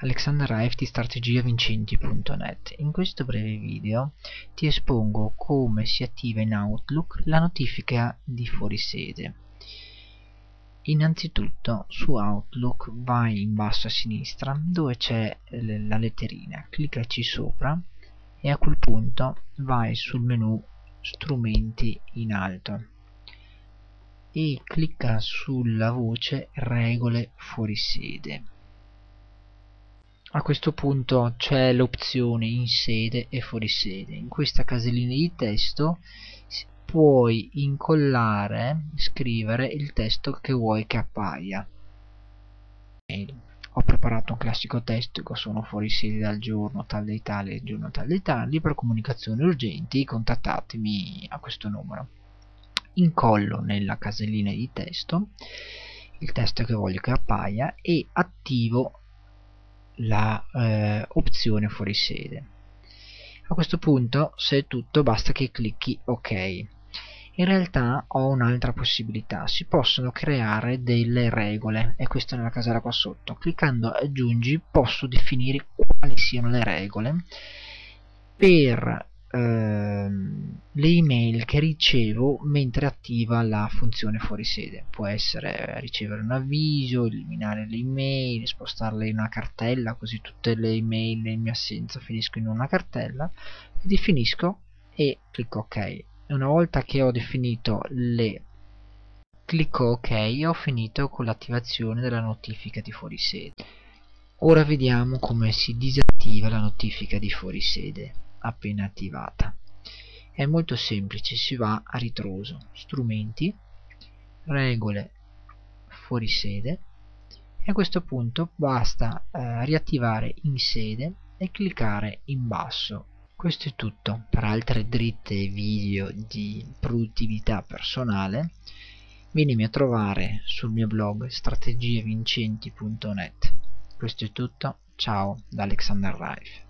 Alexander di strategiavincenti.net In questo breve video ti espongo come si attiva in Outlook la notifica di fuorisede. Innanzitutto su Outlook vai in basso a sinistra dove c'è la letterina, cliccaci sopra e a quel punto vai sul menu strumenti in alto e clicca sulla voce regole fuorisede a questo punto c'è l'opzione in sede e fuori sede. In questa casellina di testo puoi incollare scrivere il testo che vuoi che appaia. Ho preparato un classico testo che sono fuori sede dal giorno tal dei tali giorno tal dei tali per comunicazioni urgenti contattatemi a questo numero. Incollo nella casellina di testo il testo che voglio che appaia e attivo la eh, fuori sede. A questo punto se è tutto basta che clicchi ok. In realtà ho un'altra possibilità. Si possono creare delle regole e questa nella casella qua sotto. Cliccando aggiungi posso definire quali siano le regole. Per ehm, le email che ricevo mentre attiva la funzione fuori sede. Può essere ricevere un avviso, eliminare le email, spostarle in una cartella così tutte le email in mia assenza finiscono in una cartella. Definisco e clicco ok. Una volta che ho definito le clicco ok ho finito con l'attivazione della notifica di fuori sede. Ora vediamo come si disattiva la notifica di fuori sede appena attivata. È molto semplice si va a ritroso. Strumenti regole fuori sede. E a questo punto basta eh, riattivare in sede e cliccare in basso. Questo è tutto. Per altre dritte video di produttività personale vienimi a trovare sul mio blog strategievincenti.net questo è tutto. Ciao da Alexander Rife